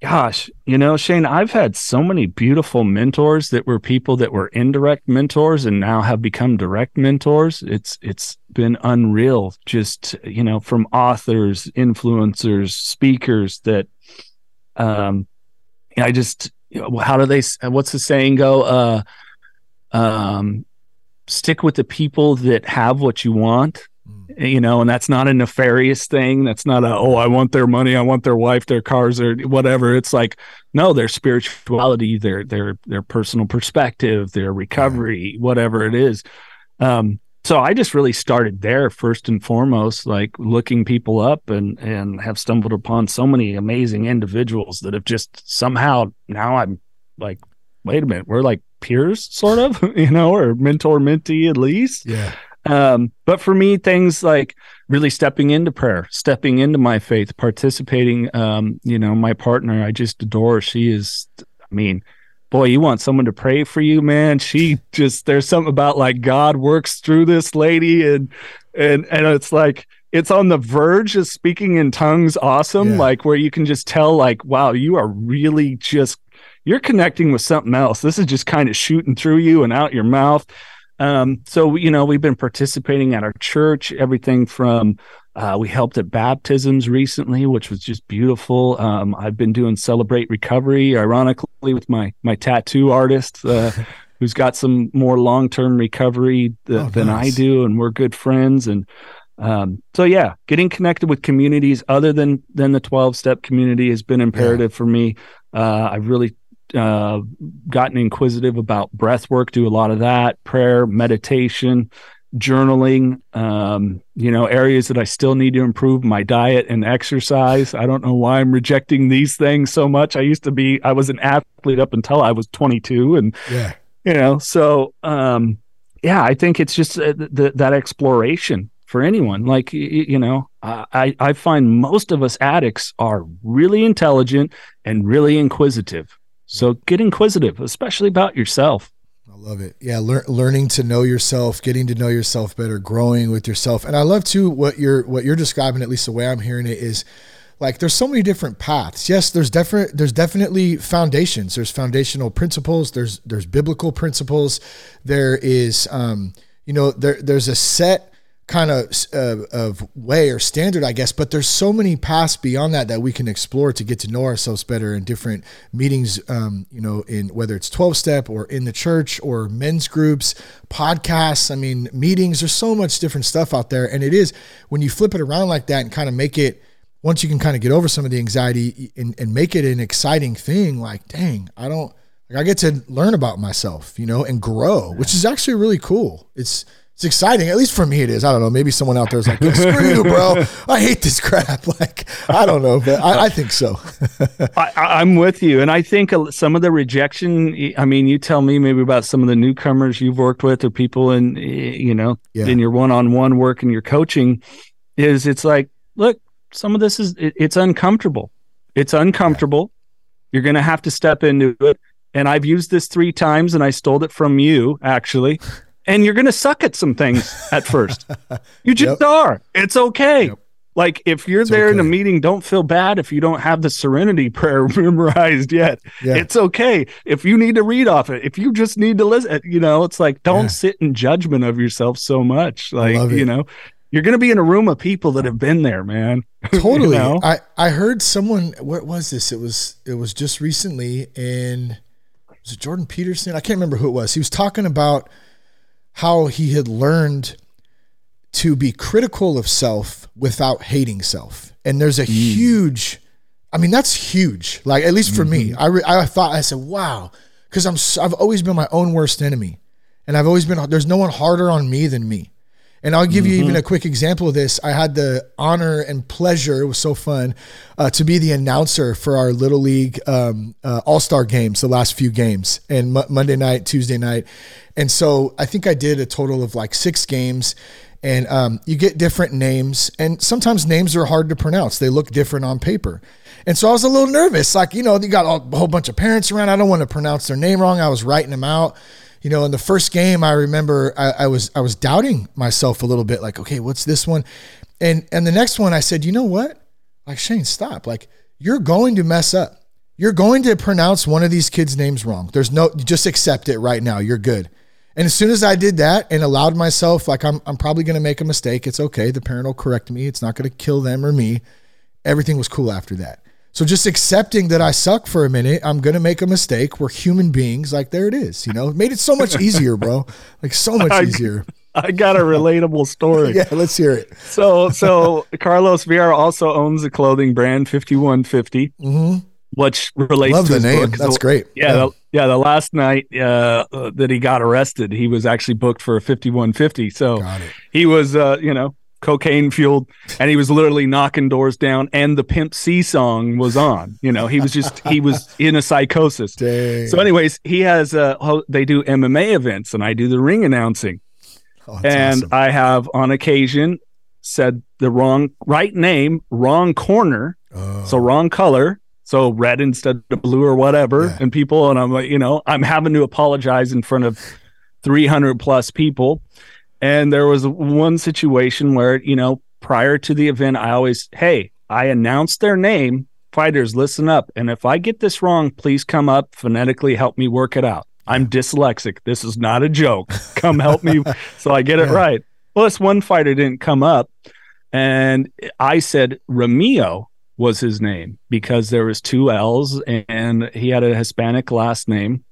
gosh, you know, Shane, I've had so many beautiful mentors that were people that were indirect mentors and now have become direct mentors. It's it's been unreal just, you know, from authors, influencers, speakers that um I just how do they what's the saying go uh um stick with the people that have what you want you know, and that's not a nefarious thing. That's not a, oh, I want their money, I want their wife, their cars, or whatever. It's like, no, their spirituality, their their their personal perspective, their recovery, whatever it is. Um, so I just really started there first and foremost, like looking people up and and have stumbled upon so many amazing individuals that have just somehow now I'm like, wait a minute, we're like peers, sort of, you know, or mentor mentee at least. Yeah. Um, but for me, things like really stepping into prayer, stepping into my faith, participating, um, you know, my partner, I just adore. She is, I mean, boy, you want someone to pray for you, man. She just, there's something about like God works through this lady and, and, and it's like, it's on the verge of speaking in tongues awesome, yeah. like where you can just tell, like, wow, you are really just, you're connecting with something else. This is just kind of shooting through you and out your mouth. Um, so you know, we've been participating at our church, everything from uh, we helped at baptisms recently, which was just beautiful. Um, I've been doing celebrate recovery, ironically, with my my tattoo artist, uh, who's got some more long term recovery th- oh, than nice. I do, and we're good friends. And um, so, yeah, getting connected with communities other than than the twelve step community has been imperative yeah. for me. Uh, I've really uh, gotten inquisitive about breath work, do a lot of that, prayer, meditation, journaling, um, you know, areas that I still need to improve my diet and exercise. I don't know why I'm rejecting these things so much. I used to be, I was an athlete up until I was 22 and, yeah. you know, so, um, yeah, I think it's just uh, th- that exploration for anyone. Like, you know, I, I find most of us addicts are really intelligent and really inquisitive. So get inquisitive, especially about yourself. I love it. Yeah, lear- learning to know yourself, getting to know yourself better, growing with yourself. And I love too what you're what you're describing at least the way I'm hearing it is like there's so many different paths. Yes, there's different there's definitely foundations. There's foundational principles, there's there's biblical principles. There is um you know there there's a set kind of uh, of way or standard, I guess. But there's so many paths beyond that that we can explore to get to know ourselves better in different meetings. Um, you know, in whether it's 12 step or in the church or men's groups, podcasts. I mean, meetings. There's so much different stuff out there, and it is when you flip it around like that and kind of make it. Once you can kind of get over some of the anxiety and, and make it an exciting thing, like, dang, I don't, like I get to learn about myself, you know, and grow, which is actually really cool. It's it's exciting. At least for me, it is. I don't know. Maybe someone out there is like, "Screw you, bro! I hate this crap." Like, I don't know, but I, I think so. I, am with you, and I think some of the rejection. I mean, you tell me maybe about some of the newcomers you've worked with, or people in you know yeah. in your one-on-one work and your coaching. Is it's like, look, some of this is it, it's uncomfortable. It's uncomfortable. You're going to have to step into it. And I've used this three times, and I stole it from you actually and you're going to suck at some things at first. You just yep. are. It's okay. Yep. Like if you're it's there okay. in a meeting, don't feel bad if you don't have the serenity prayer memorized yet. Yeah. It's okay. If you need to read off it, if you just need to listen, you know, it's like don't yeah. sit in judgment of yourself so much. Like, you know, you're going to be in a room of people that have been there, man. Totally. you know? I I heard someone what was this? It was it was just recently and was it Jordan Peterson? I can't remember who it was. He was talking about how he had learned to be critical of self without hating self. And there's a mm. huge, I mean, that's huge. Like, at least for mm-hmm. me, I, re, I thought, I said, wow, because I'm, I've always been my own worst enemy. And I've always been, there's no one harder on me than me. And I'll give mm-hmm. you even mm-hmm. a quick example of this. I had the honor and pleasure, it was so fun, uh, to be the announcer for our Little League um, uh, All Star games, the last few games, and M- Monday night, Tuesday night. And so I think I did a total of like six games. And um, you get different names, and sometimes names are hard to pronounce. They look different on paper. And so I was a little nervous. Like, you know, you got a whole bunch of parents around. I don't want to pronounce their name wrong. I was writing them out you know, in the first game, I remember I, I, was I was doubting myself a little bit, like, okay, what's this one? And and the next one, I said, you know what? Like Shane, stop. Like you're going to mess up. You're going to pronounce one of these kids' names wrong. There's no, just accept it right now. You're good. And as soon as I did that and allowed myself, like I'm, I'm probably going to make a mistake. It's okay. The parent will correct me. It's not going to kill them or me. Everything was cool after that. So just accepting that I suck for a minute, I'm gonna make a mistake. We're human beings. Like there it is. You know, it made it so much easier, bro. Like so much easier. I got a relatable story. yeah, let's hear it. So, so Carlos Vieira also owns a clothing brand, 5150, mm-hmm. which relates Love to the name. Book. That's great. Yeah, yeah. The, yeah, the last night uh, that he got arrested, he was actually booked for a 5150. So he was, uh, you know, cocaine fueled, and he was literally knocking doors down. And the Pimp C song was on. You know, he was just he was in a psychosis. Dang. So, anyways, he has uh, they do MMA events, and I do the ring announcing. Oh, and awesome. I have on occasion said the wrong right name, wrong corner, oh. so wrong color, so red instead of blue or whatever. Yeah. And people, and I'm like, you know, I'm having to apologize in front of 300 plus people. And there was one situation where, you know, prior to the event, I always, hey, I announced their name. Fighters, listen up. And if I get this wrong, please come up phonetically, help me work it out. I'm dyslexic. This is not a joke. Come help me so I get it right. Well, this one fighter didn't come up. And I said Ramio was his name because there was two L's and he had a Hispanic last name.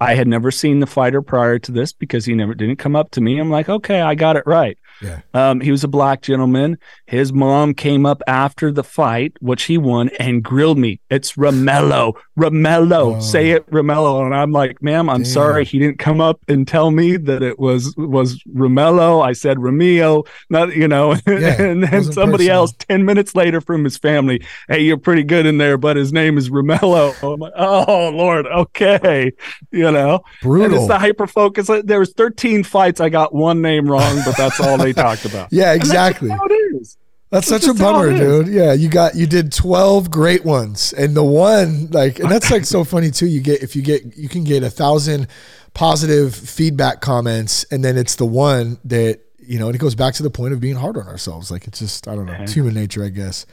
I had never seen the fighter prior to this because he never didn't come up to me. I'm like, okay, I got it right. Yeah. Um, he was a black gentleman. His mom came up after the fight, which he won, and grilled me. It's Romello. Romello. Oh. Say it, Romello. And I'm like, ma'am, I'm Damn. sorry. He didn't come up and tell me that it was was Romello. I said Romeo, not you know, yeah, and then somebody personal. else 10 minutes later from his family, hey, you're pretty good in there, but his name is Romello. I'm like, oh Lord, okay. You know. Brutal. And it's the hyper focus. There was 13 fights. I got one name wrong, but that's all they talked about. Yeah, exactly. That's, that's such a bummer, dude. Yeah, you got you did 12 great ones. And the one like and that's like so funny too. You get if you get you can get a thousand positive feedback comments and then it's the one that you know, and it goes back to the point of being hard on ourselves. Like it's just I don't know, uh-huh. it's human nature, I guess.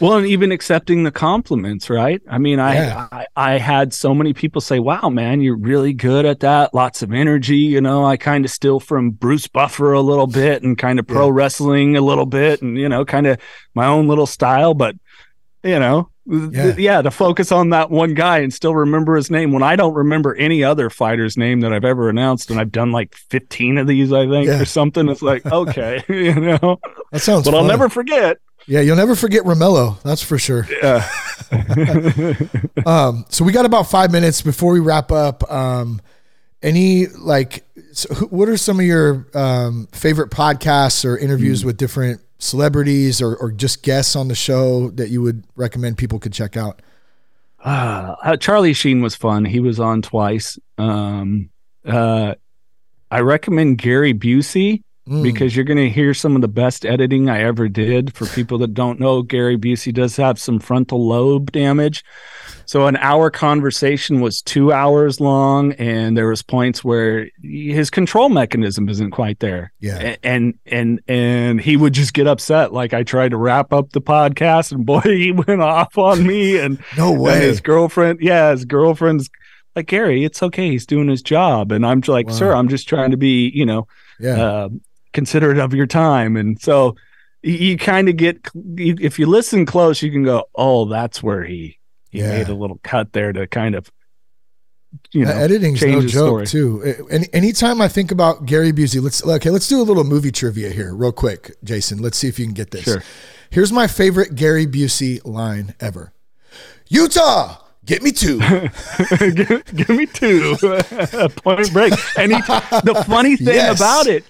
Well, and even accepting the compliments, right? I mean, I, Yeah. I I had so many people say, "Wow, man, you're really good at that. Lots of energy." You know, I kind of steal from Bruce Buffer a little bit, and kind of pro wrestling a little bit, and you know, kind of my own little style. But you know, th- Yeah. yeah, to focus on that one guy and still remember his name when I don't remember any other fighter's name that I've ever announced, and I've done like 15 of these, I think, Yeah. or something. It's like, okay, you know, That sounds. but I'll never forget. Yeah, you'll never forget Romello. That's for sure. Yeah. Um, so we got about five minutes before we wrap up. Um, any like, so who- what are some of your um, favorite podcasts or interviews Hmm. with different celebrities or, or just guests on the show that you would recommend people could check out? Uh, uh, Charlie Sheen was fun. He was on twice. Um, uh, I recommend Gary Busey Mm. because you're going to hear some of the best editing I ever did. For people that don't know, Gary Busey does have some frontal lobe damage. So an hour conversation was two hours long, and there was points where his control mechanism isn't quite there. Yeah. And and and he would just get upset. Like I tried to wrap up the podcast, and boy, he went off on me. And No and way. his girlfriend, yeah, his girlfriend's like Gary. It's okay. He's doing his job, and I'm like, Wow. sir, I'm just trying to be, you know, Yeah. uh, considerate of your time. And so you, you kind of get, you, if you listen close, you can go, oh, that's where he he Yeah. made a little cut there to kind of, you know, Uh, editing's no change joke story. too. Any anytime I think about Gary Busey, let's okay, let's do a little movie trivia here, real quick, Jason. Let's see if you can get this. Sure. Here's my favorite Gary Busey line ever. Utah, get me two. give, give me two point break and he, the funny thing Yes. about it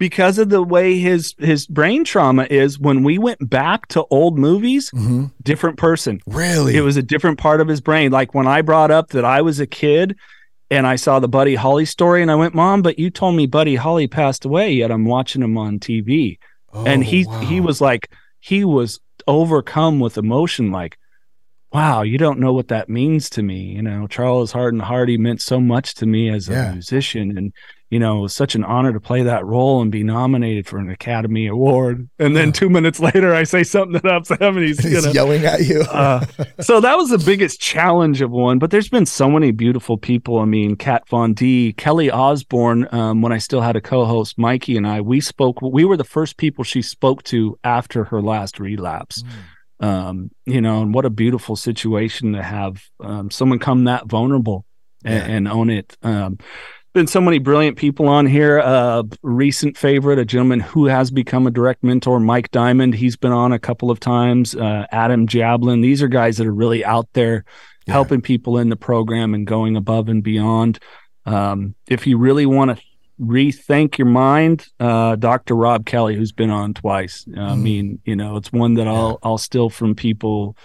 because of the way his his brain trauma is when we went back to old movies different person Mm-hmm. really? it was a different part of his brain like when i brought up that i was a kid and i saw the buddy holly story and i went mom but you told me buddy holly passed away yet i'm watching him on tv and Oh, he wow. he was like he was overcome with emotion like wow you don't know what that means to me you know charles hardin hardy meant so much to me as a Yeah. musician and you know it was such an honor to play that role and be nominated for an academy award and then two minutes later i say something that upset him and he's, He's know yelling at you. uh, so that was the biggest challenge of one. But there's been so many beautiful people. I mean, Kat Von D, Kelly Osbourne. Um, when I still had a co-host, Mikey and I, we spoke. We were the first people she spoke to after her last relapse. Um, you know, and what a beautiful situation to have um, someone come that vulnerable and, Yeah. and own it. Um, been so many brilliant people on here. Uh, recent favorite, a gentleman who has become a direct mentor, Mike Diamond. He's been on a couple of times. Uh, Adam Jablin. These are guys that are really out there Yeah. helping people in the program and going above and beyond. Um, if you really want to rethink your mind, uh, Dr. Rob Kelly, who's been on twice. I Mm. mean, you know, it's one that I'll I'll steal from people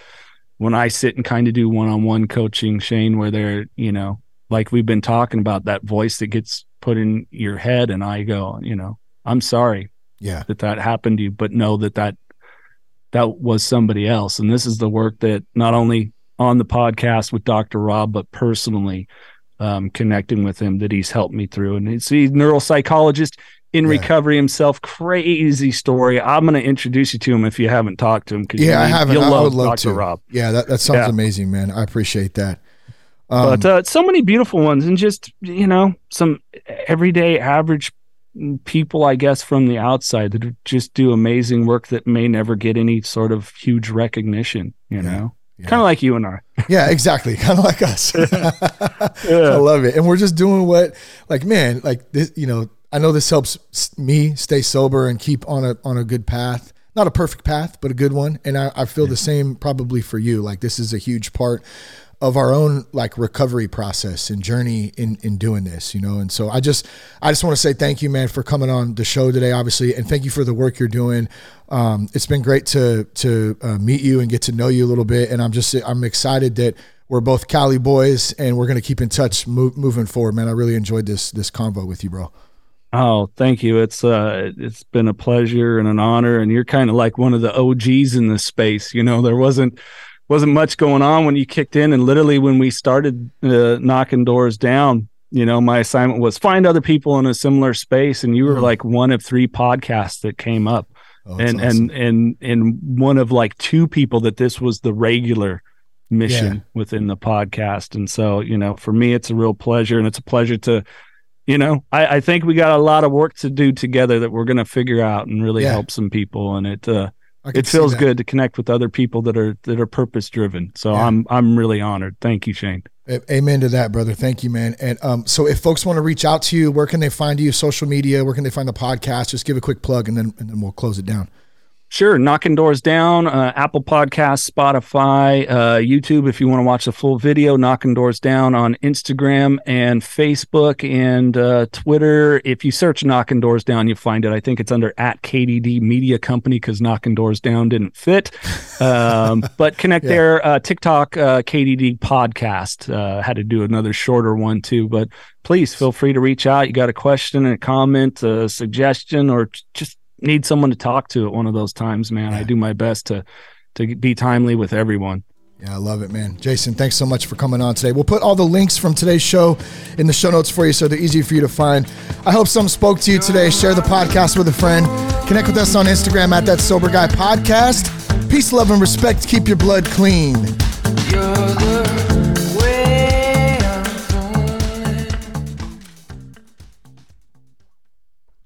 when I sit and kind of do one-on-one coaching, Shane, where they're, you know, like we've been talking about that voice that gets put in your head, and I go, you know, I'm sorry yeah. that that happened to you, but know that that that was somebody else, and this is the work that not only on the podcast with Dr. Rob, but personally um, connecting with him that he's helped me through, and he's, he's a neuropsychologist in Yeah. recovery himself. Crazy story. I'm going to introduce you to him if you haven't talked to him. Yeah, I haven't. You'll I love would love Dr. to. Rob. Yeah, that, that sounds Yeah. amazing, man. I appreciate that. Um, but uh, so many beautiful ones and just you know some everyday average people i guess from the outside that just do amazing work that may never get any sort of huge recognition you Yeah. know Yeah. kind of like you and i yeah, exactly. Kind of like us. I love it. And we're just doing what, like, man, like this, you know, I know this helps me stay sober and keep on a, on a good path. Not a perfect path, but a good one. And I, I feel the same probably for you. Like this is a huge part of our own like recovery process and journey in, in doing this, you know? And so I just, I just want to say thank you, man, for coming on the show today, obviously. And thank you for the work you're doing. Um, it's been great to, to uh, meet you and get to know you a little bit. And I'm just, I'm excited that we're both Cali boys and we're going to keep in touch mo- moving forward, man. I really enjoyed this, this convo with you, bro. oh thank you it's uh it's been a pleasure and an honor and you're kind of like one of the og's in this space you know there wasn't wasn't much going on when you kicked in and literally when we started uh, knocking doors down you know my assignment was find other people in a similar space and you were Mhm. like one of three podcasts that came up Oh, and awesome. and and and one of like two people that this was the regular mission yeah. within the podcast. And so, you know, for me, it's a real pleasure, and it's a pleasure to, you know, I, I think we got a lot of work to do together that we're going to figure out and really yeah. help some people. And it uh, it feels good to connect with other people that are that are purpose driven. So yeah. I'm I'm really honored. Thank you, Shane. Amen to that, brother. Thank you, man. And um, so, if folks want to reach out to you, where can they find you? Social media? Where can they find the podcast? Just give a quick plug, and then and then we'll close it down. Sure, knocking doors down. Uh, Apple Podcasts, Spotify, uh, YouTube. If you want to watch the full video, knocking doors down on Instagram and Facebook and uh, Twitter. If you search knocking doors down, you find it. I think it's under at KDD Media Company because knocking doors down didn't fit. Um, but connect yeah. there. Uh, TikTok uh, KDD Podcast uh, had to do another shorter one too. But please feel free to reach out. You got a question, a comment, a suggestion, or just need someone to talk to at one of those times, man. Yeah. I do my best to to be timely with everyone. Yeah, I love it, man. Jason, thanks so much for coming on today. We'll put all the links from today's show in the show notes for you so they're easy for you to find. I hope some spoke to you today. Share the podcast with a friend. Connect with us on Instagram at that sober guy podcast. Peace, love, and respect. Keep your blood clean.